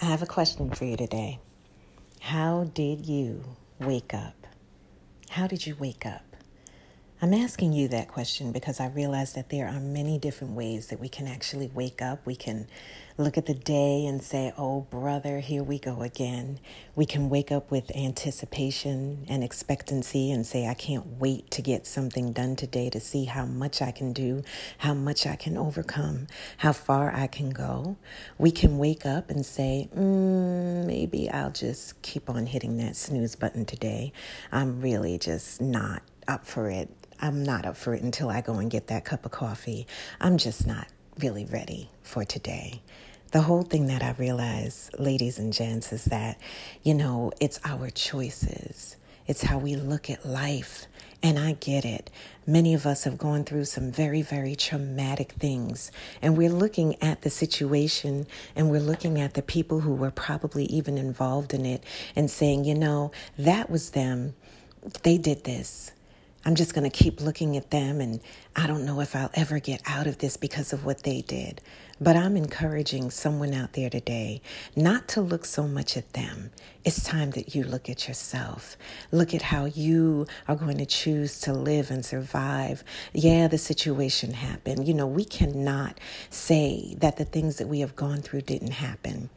I have a question for you today. How did you wake up? How did you wake up? I'm asking you that question because I realize that there are many different ways that we can actually wake up. We can look at the day and say, Oh, brother, here we go again. We can wake up with anticipation and expectancy and say, I can't wait to get something done today to see how much I can do, how much I can overcome, how far I can go. We can wake up and say, mm, Maybe I'll just keep on hitting that snooze button today. I'm really just not up for it I'm not up for it until I go and get that cup of coffee. I'm just not really ready for today. The whole thing that I realize, ladies and gents, is that, you know, it's our choices. It's how we look at life. And I get it. Many of us have gone through some very, very traumatic things. And we're looking at the situation and we're looking at the people who were probably even involved in it and saying, you know, that was them. They did this. I'm just going to keep looking at them, and I don't know if I'll ever get out of this because of what they did. But I'm encouraging someone out there today not to look so much at them. It's time that you look at yourself. Look at how you are going to choose to live and survive. Yeah, the situation happened. You know, we cannot say that the things that we have gone through didn't happen.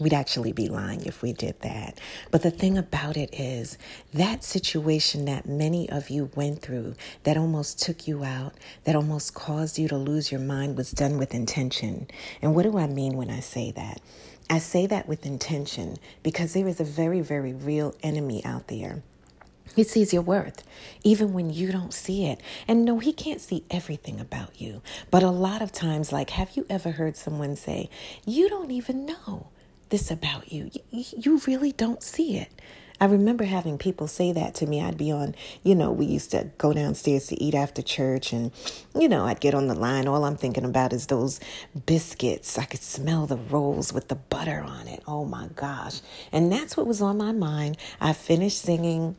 We'd actually be lying if we did that. But the thing about it is, that situation that many of you went through, that almost took you out, that almost caused you to lose your mind, was done with intention. And what do I mean when I say that? I say that with intention because there is a very, very real enemy out there. He sees your worth, even when you don't see it. And no, he can't see everything about you. But a lot of times, like, have you ever heard someone say, You don't even know? This about you. You really don't see it. I remember having people say that to me. I'd be on, you know, we used to go downstairs to eat after church, and, you know, I'd get on the line. All I'm thinking about is those biscuits. I could smell the rolls with the butter on it. Oh my gosh. And that's what was on my mind. I finished singing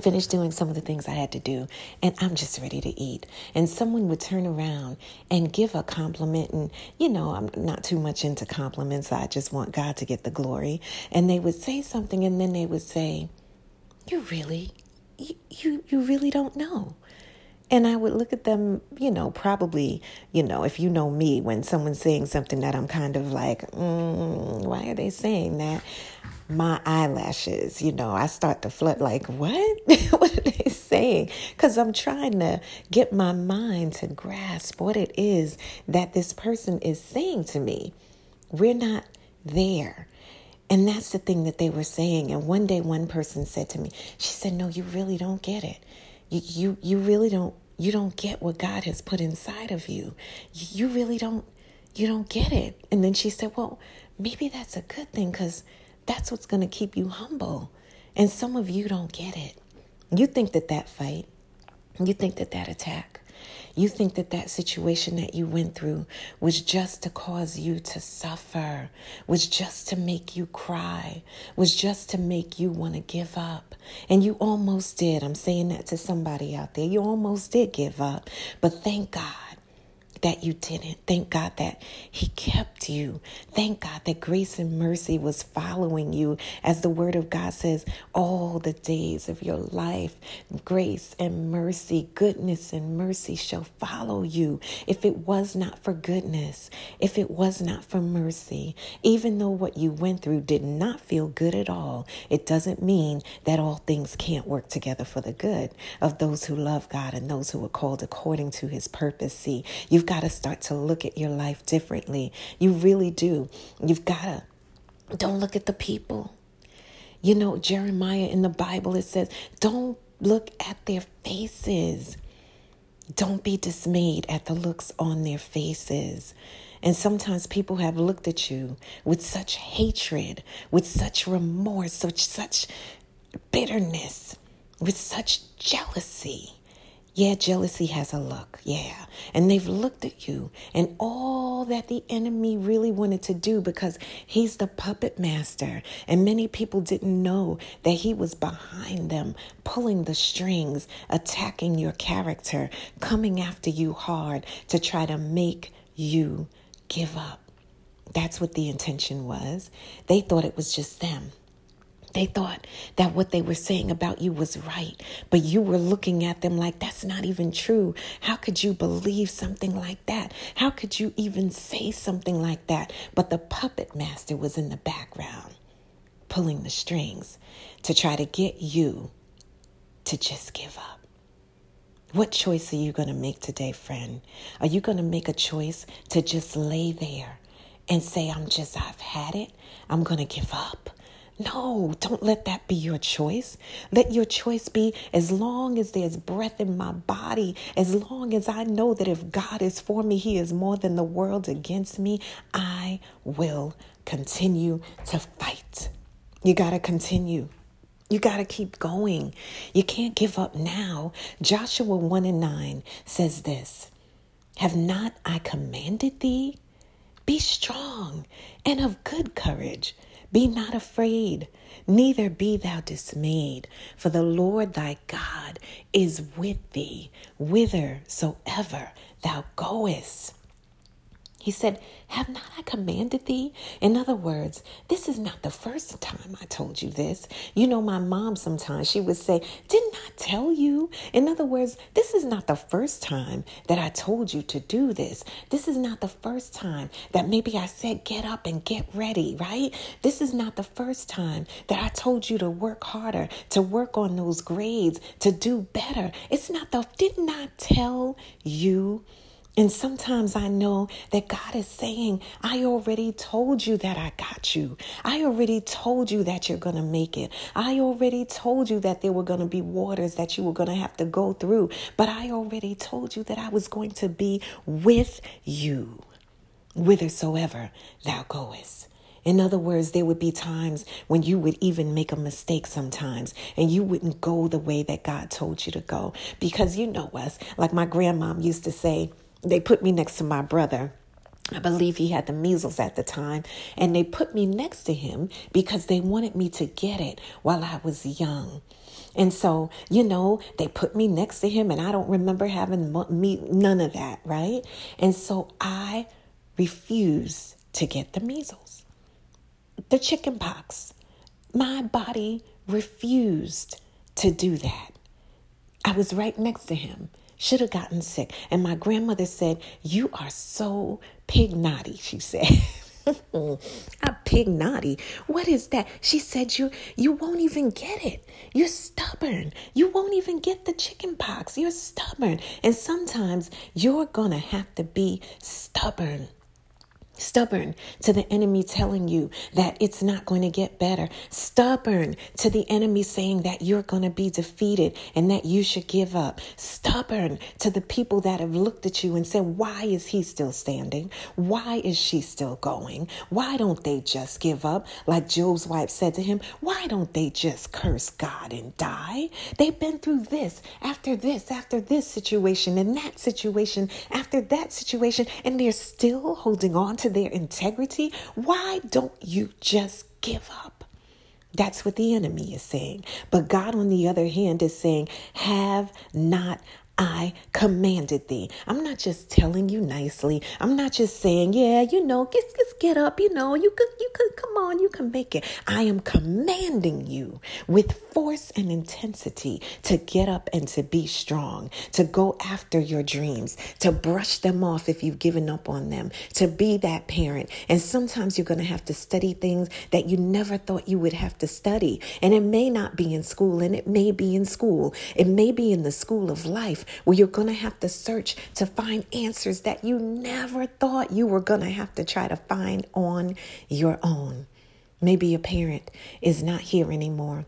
finished doing some of the things I had to do, and I'm just ready to eat. And someone would turn around and give a compliment, and you know, I'm not too much into compliments. I just want God to get the glory. And they would say something, and then they would say, "You really, you you, you really don't know." And I would look at them, you know, probably, you know, if you know me, when someone's saying something that I'm kind of like, mm, why are they saying that? My eyelashes, you know, I start to flirt like, what? what are they saying? Because I'm trying to get my mind to grasp what it is that this person is saying to me. We're not there. And that's the thing that they were saying. And one day, one person said to me, she said, No, you really don't get it you, you, you really don't you don't get what God has put inside of you. You really don't you don't get it. And then she said, "Well, maybe that's a good thing cuz that's what's going to keep you humble." And some of you don't get it. You think that that fight, you think that that attack, you think that that situation that you went through was just to cause you to suffer, was just to make you cry, was just to make you want to give up. And you almost did. I'm saying that to somebody out there. You almost did give up. But thank God that you didn't. Thank God that He kept you. Thank God that grace and mercy was following you. As the Word of God says, all the days of your life, grace and mercy, goodness and mercy shall follow you. If it was not for goodness, if it was not for mercy, even though what you went through did not feel good at all, it doesn't mean that all things can't work together for the good of those who love God and those who are called according to His purpose. See, you've got to start to look at your life differently. You really do. You've got to. Don't look at the people. You know, Jeremiah in the Bible, it says, don't look at their faces. Don't be dismayed at the looks on their faces. And sometimes people have looked at you with such hatred, with such remorse, with such bitterness, with such jealousy. Yeah, jealousy has a look. Yeah. And they've looked at you and all that the enemy really wanted to do because he's the puppet master. And many people didn't know that he was behind them, pulling the strings, attacking your character, coming after you hard to try to make you give up. That's what the intention was. They thought it was just them. They thought that what they were saying about you was right, but you were looking at them like that's not even true. How could you believe something like that? How could you even say something like that? But the puppet master was in the background, pulling the strings to try to get you to just give up. What choice are you going to make today, friend? Are you going to make a choice to just lay there and say, I'm just, I've had it. I'm going to give up. No, don't let that be your choice. Let your choice be as long as there's breath in my body, as long as I know that if God is for me, He is more than the world against me, I will continue to fight. You got to continue. You got to keep going. You can't give up now. Joshua 1 and 9 says this Have not I commanded thee? Be strong and of good courage. Be not afraid, neither be thou dismayed, for the Lord thy God is with thee whithersoever thou goest. He said, Have not I commanded thee? In other words, this is not the first time I told you this. You know, my mom sometimes she would say, Didn't I tell you? In other words, this is not the first time that I told you to do this. This is not the first time that maybe I said, Get up and get ready, right? This is not the first time that I told you to work harder, to work on those grades, to do better. It's not the, didn't I tell you? And sometimes I know that God is saying, I already told you that I got you. I already told you that you're going to make it. I already told you that there were going to be waters that you were going to have to go through. But I already told you that I was going to be with you whithersoever thou goest. In other words, there would be times when you would even make a mistake sometimes and you wouldn't go the way that God told you to go. Because you know us, like my grandmom used to say, they put me next to my brother. I believe he had the measles at the time, and they put me next to him because they wanted me to get it while I was young. And so, you know, they put me next to him, and I don't remember having me none of that, right? And so I refused to get the measles, the chicken pox. My body refused to do that. I was right next to him should have gotten sick. And my grandmother said, You are so pig naughty, she said. a pig naughty. What is that? She said you you won't even get it. You're stubborn. You won't even get the chicken pox. You're stubborn. And sometimes you're gonna have to be stubborn Stubborn to the enemy telling you that it's not going to get better. Stubborn to the enemy saying that you're going to be defeated and that you should give up. Stubborn to the people that have looked at you and said, Why is he still standing? Why is she still going? Why don't they just give up? Like Job's wife said to him, Why don't they just curse God and die? They've been through this, after this, after this situation, and that situation, after that situation, and they're still holding on to their integrity, why don't you just give up? That's what the enemy is saying. But God, on the other hand, is saying, Have not I commanded thee. I'm not just telling you nicely. I'm not just saying, yeah, you know, just, just get up, you know, you could, you could, come on, you can make it. I am commanding you with force and intensity to get up and to be strong, to go after your dreams, to brush them off if you've given up on them, to be that parent. And sometimes you're going to have to study things that you never thought you would have to study. And it may not be in school, and it may be in school. It may be in the school of life where you're going to have to search to find answers that you never thought you were going to have to try to find on your own. Maybe your parent is not here anymore.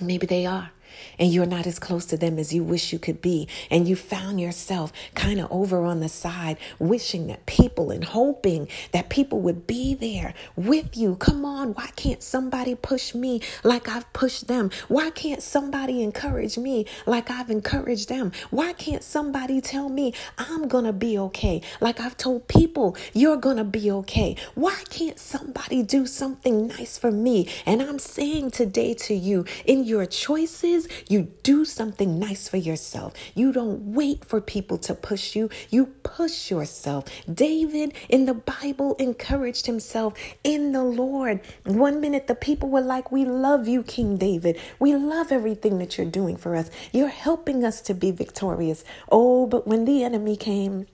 Maybe they are and you're not as close to them as you wish you could be. And you found yourself kind of over on the side, wishing that people and hoping that people would be there with you. Come on, why can't somebody push me like I've pushed them? Why can't somebody encourage me like I've encouraged them? Why can't somebody tell me I'm going to be okay like I've told people you're going to be okay? Why can't somebody do something nice for me? And I'm saying today to you, in your choices, is you do something nice for yourself. You don't wait for people to push you, you push yourself. David in the Bible encouraged himself in the Lord. One minute the people were like, We love you, King David. We love everything that you're doing for us. You're helping us to be victorious. Oh, but when the enemy came,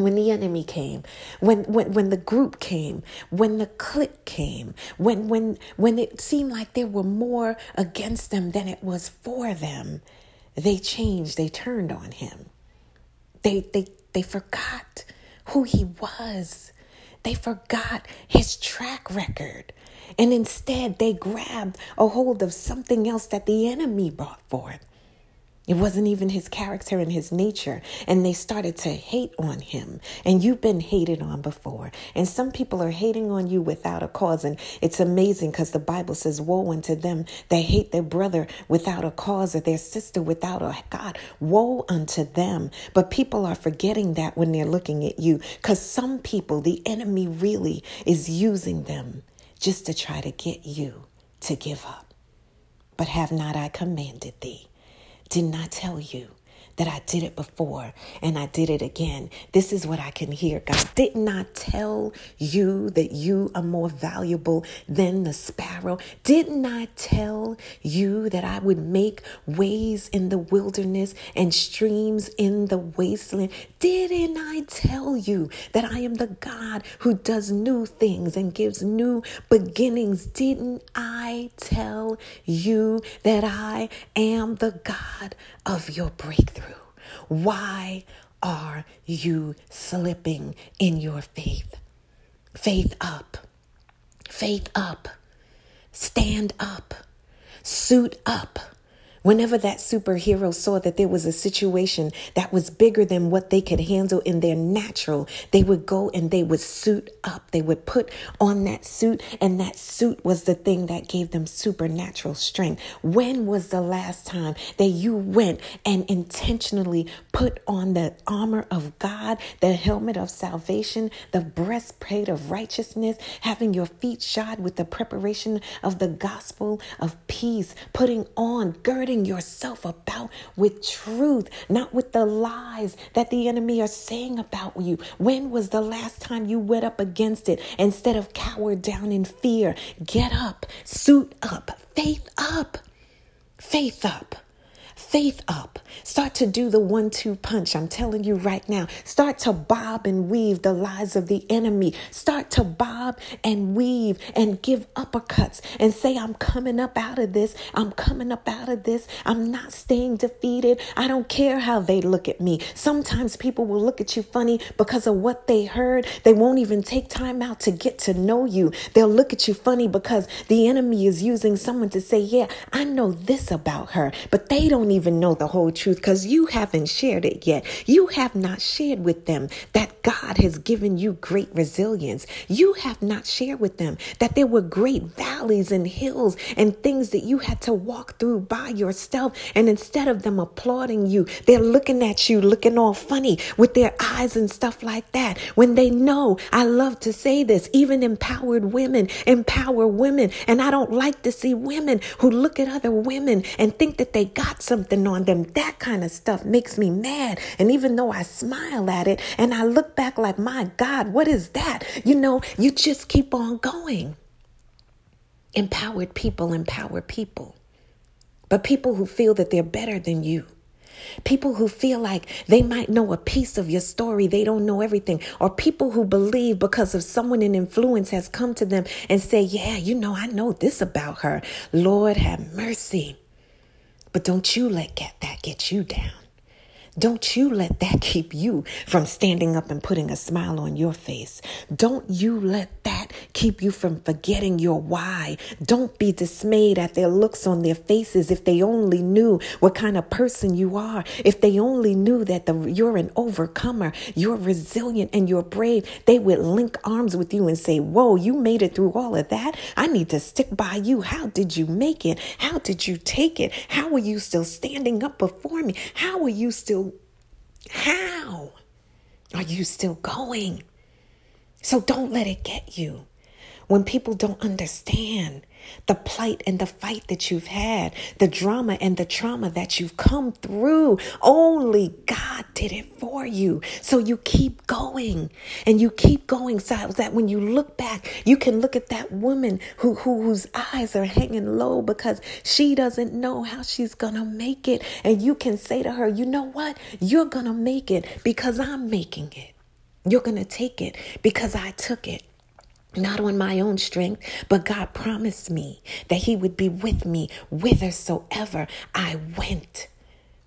when the enemy came when, when when the group came when the clique came when when when it seemed like there were more against them than it was for them they changed they turned on him. They they they forgot who he was. They forgot his track record. And instead they grabbed a hold of something else that the enemy brought forth it wasn't even his character and his nature. And they started to hate on him. And you've been hated on before. And some people are hating on you without a cause. And it's amazing because the Bible says, Woe unto them that hate their brother without a cause or their sister without a God. Woe unto them. But people are forgetting that when they're looking at you because some people, the enemy really is using them just to try to get you to give up. But have not I commanded thee? Didn't I tell you that I did it before and I did it again. This is what I can hear. God did not I tell you that you are more valuable than the sparrow. Didn't I tell you that I would make ways in the wilderness and streams in the wasteland? Didn't I tell you that I am the God who does new things and gives new beginnings? Didn't I tell you that I am the God of your breakthrough? Why are you slipping in your faith? Faith up. Faith up. Stand up. Suit up. Whenever that superhero saw that there was a situation that was bigger than what they could handle in their natural, they would go and they would suit up. They would put on that suit, and that suit was the thing that gave them supernatural strength. When was the last time that you went and intentionally put on the armor of God, the helmet of salvation, the breastplate of righteousness, having your feet shod with the preparation of the gospel of peace, putting on, girding yourself about with truth, not with the lies that the enemy are saying about you. When was the last time you went up against it instead of cower down in fear? Get up, suit up, faith up, faith up faith up. Start to do the one two punch. I'm telling you right now. Start to bob and weave the lies of the enemy. Start to bob and weave and give uppercuts and say, I'm coming up out of this. I'm coming up out of this. I'm not staying defeated. I don't care how they look at me. Sometimes people will look at you funny because of what they heard. They won't even take time out to get to know you. They'll look at you funny because the enemy is using someone to say, Yeah, I know this about her, but they don't don't even know the whole truth because you haven't shared it yet. You have not shared with them that God has given you great resilience. You have not shared with them that there were great valleys and hills and things that you had to walk through by yourself. And instead of them applauding you, they're looking at you, looking all funny with their eyes and stuff like that. When they know, I love to say this, even empowered women empower women. And I don't like to see women who look at other women and think that they got some something on them. That kind of stuff makes me mad. And even though I smile at it and I look back like, my God, what is that? You know, you just keep on going. Empowered people empower people. But people who feel that they're better than you, people who feel like they might know a piece of your story, they don't know everything, or people who believe because of someone in influence has come to them and say, Yeah, you know, I know this about her. Lord, have mercy. But don't you let get that get you down. Don't you let that keep you from standing up and putting a smile on your face. Don't you let that keep you from forgetting your why. Don't be dismayed at their looks on their faces if they only knew what kind of person you are. If they only knew that the, you're an overcomer, you're resilient and you're brave, they would link arms with you and say, Whoa, you made it through all of that. I need to stick by you. How did you make it? How did you take it? How are you still standing up before me? How are you still how are you still going? So don't let it get you. When people don't understand the plight and the fight that you've had, the drama and the trauma that you've come through. Only God did it for you. So you keep going and you keep going so that when you look back, you can look at that woman who, who whose eyes are hanging low because she doesn't know how she's to make it. And you can say to her, you know what? You're to make it because I'm making it. You're to take it because I took it not on my own strength, but God promised me that He would be with me whithersoever I went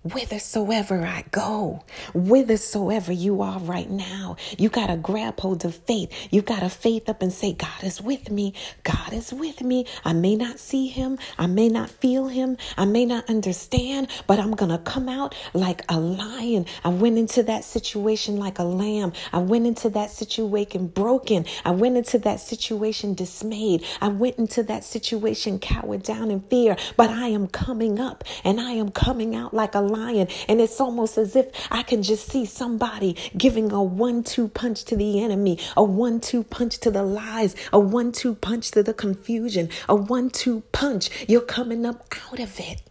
whithersoever I go, whithersoever you are right now, you got to grab hold of faith. You got to faith up and say, God is with me. God is with me. I may not see him. I may not feel him. I may not understand, but I'm going to come out like a lion. I went into that situation like a lamb. I went into that situation broken. I went into that situation dismayed. I went into that situation cowered down in fear, but I am coming up and I am coming out like a And it's almost as if I can just see somebody giving a one two punch to the enemy, a one two punch to the lies, a one two punch to the confusion, a one two punch. You're coming up out of it.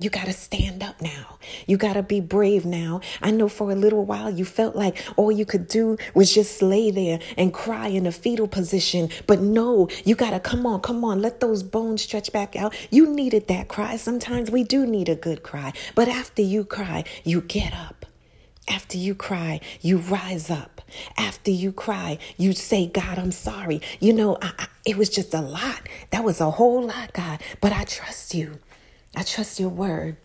You got to stand up now. You got to be brave now. I know for a little while you felt like all you could do was just lay there and cry in a fetal position. But no, you got to come on, come on. Let those bones stretch back out. You needed that cry. Sometimes we do need a good cry. But after you cry, you get up. After you cry, you rise up. After you cry, you say, God, I'm sorry. You know, I, I, it was just a lot. That was a whole lot, God. But I trust you. I trust your word.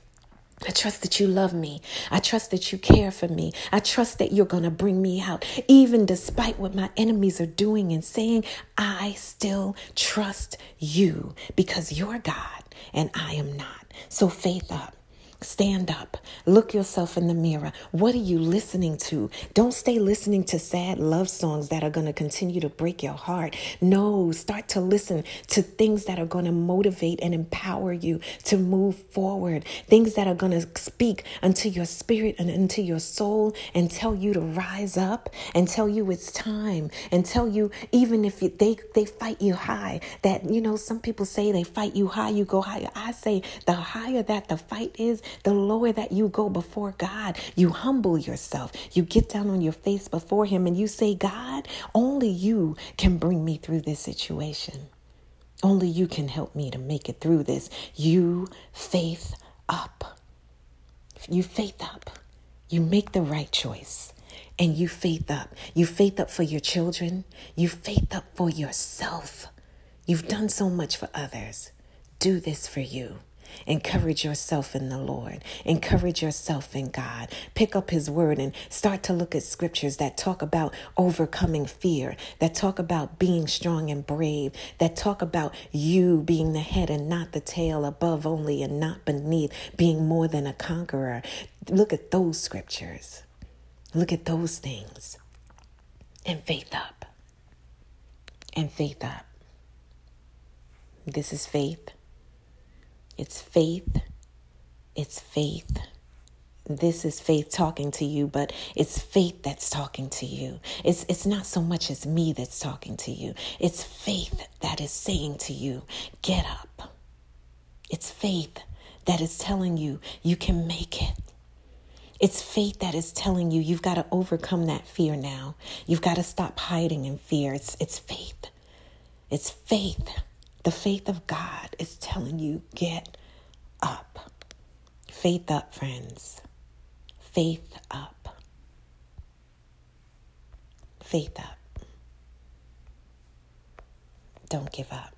I trust that you love me. I trust that you care for me. I trust that you're going to bring me out. Even despite what my enemies are doing and saying, I still trust you because you're God and I am not. So faith up. Stand up. Look yourself in the mirror. What are you listening to? Don't stay listening to sad love songs that are going to continue to break your heart. No, start to listen to things that are going to motivate and empower you to move forward. Things that are going to speak unto your spirit and into your soul and tell you to rise up and tell you it's time and tell you even if you, they they fight you high that you know some people say they fight you high you go higher. I say the higher that the fight is the lower that you go before God, you humble yourself. You get down on your face before Him and you say, God, only you can bring me through this situation. Only you can help me to make it through this. You faith up. You faith up. You make the right choice and you faith up. You faith up for your children. You faith up for yourself. You've done so much for others. Do this for you. Encourage yourself in the Lord. Encourage yourself in God. Pick up His Word and start to look at scriptures that talk about overcoming fear, that talk about being strong and brave, that talk about you being the head and not the tail, above only and not beneath, being more than a conqueror. Look at those scriptures. Look at those things. And faith up. And faith up. This is faith. It's faith. It's faith. This is faith talking to you, but it's faith that's talking to you. It's, it's not so much as me that's talking to you. It's faith that is saying to you, get up. It's faith that is telling you you can make it. It's faith that is telling you you've got to overcome that fear now. You've got to stop hiding in fear. It's, it's faith. It's faith the faith of God is telling you, get up. Faith up, friends. Faith up. Faith up. Don't give up.